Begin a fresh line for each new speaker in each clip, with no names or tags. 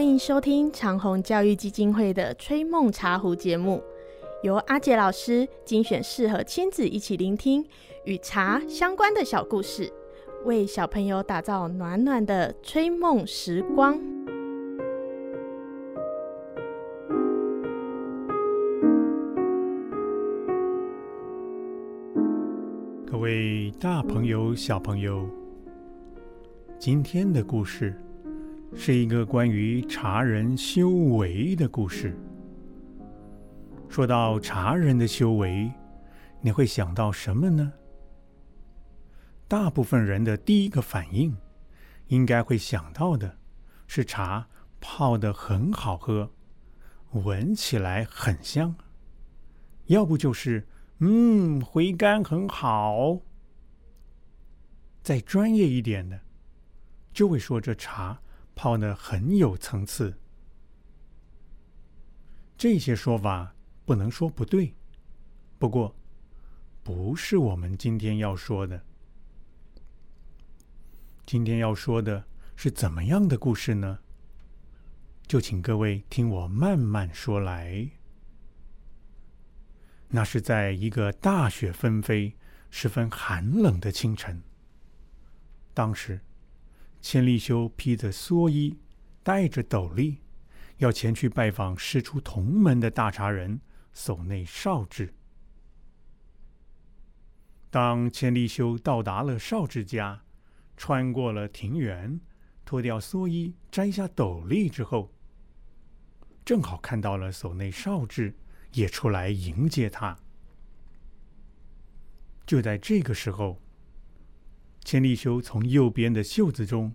欢迎收听长虹教育基金会的《吹梦茶壶》节目，由阿杰老师精选适合亲子一起聆听与茶相关的小故事，为小朋友打造暖暖的吹梦时光。
各位大朋友、小朋友，今天的故事。是一个关于茶人修为的故事。说到茶人的修为，你会想到什么呢？大部分人的第一个反应，应该会想到的是茶泡的很好喝，闻起来很香；要不就是嗯，回甘很好。再专业一点的，就会说这茶。泡的很有层次，这些说法不能说不对，不过不是我们今天要说的。今天要说的是怎么样的故事呢？就请各位听我慢慢说来。那是在一个大雪纷飞、十分寒冷的清晨，当时。千利休披着蓑衣，戴着斗笠，要前去拜访师出同门的大茶人守内少智。当千利休到达了少智家，穿过了庭园，脱掉蓑衣，摘下斗笠之后，正好看到了守内少智也出来迎接他。就在这个时候。千利休从右边的袖子中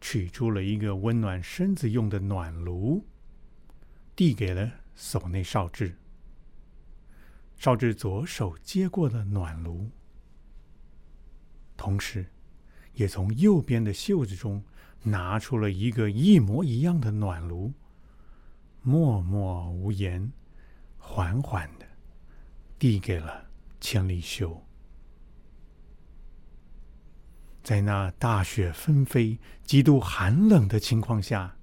取出了一个温暖身子用的暖炉，递给了守内少智。少智左手接过了暖炉，同时，也从右边的袖子中拿出了一个一模一样的暖炉，默默无言，缓缓的递给了千利休。在那大雪纷飞、极度寒冷的情况下，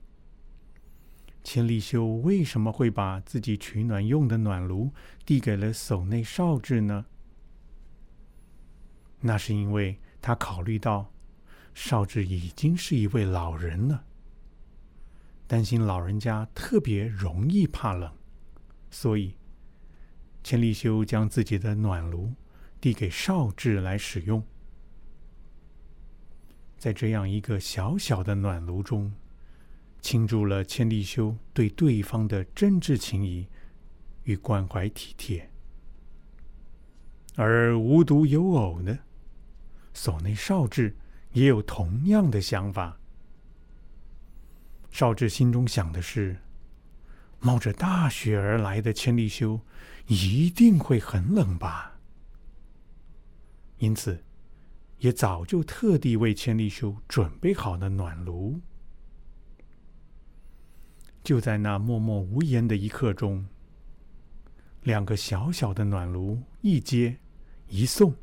千利休为什么会把自己取暖用的暖炉递给了守内少治呢？那是因为他考虑到少智已经是一位老人了，担心老人家特别容易怕冷，所以千利休将自己的暖炉递给少智来使用。在这样一个小小的暖炉中，倾注了千利休对对方的真挚情谊与关怀体贴。而无独有偶呢，所内少智也有同样的想法。少智心中想的是，冒着大雪而来的千利休一定会很冷吧，因此。也早就特地为千利休准备好了暖炉。就在那默默无言的一刻中，两个小小的暖炉一接一送，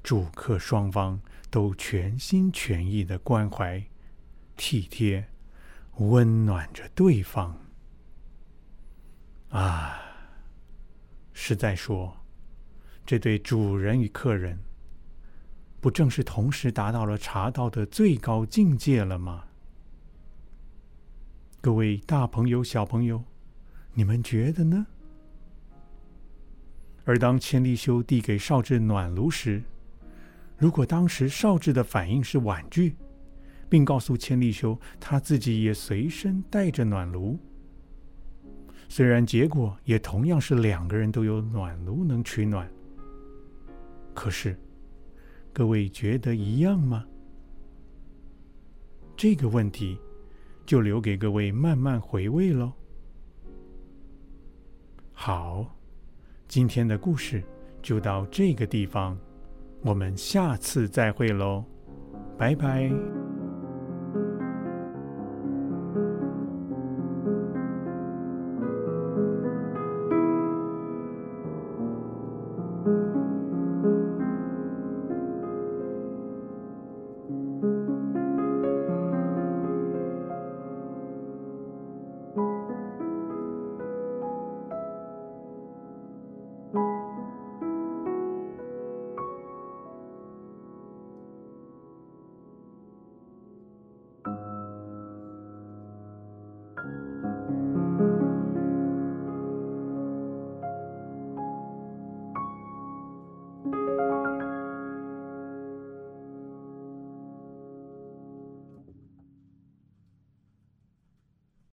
主客双方都全心全意的关怀、体贴、温暖着对方。啊，是在说，这对主人与客人。不正是同时达到了茶道的最高境界了吗？各位大朋友、小朋友，你们觉得呢？而当千利休递给少智暖炉时，如果当时少智的反应是婉拒，并告诉千利休他自己也随身带着暖炉，虽然结果也同样是两个人都有暖炉能取暖，可是。各位觉得一样吗？这个问题就留给各位慢慢回味喽。好，今天的故事就到这个地方，我们下次再会喽，拜拜。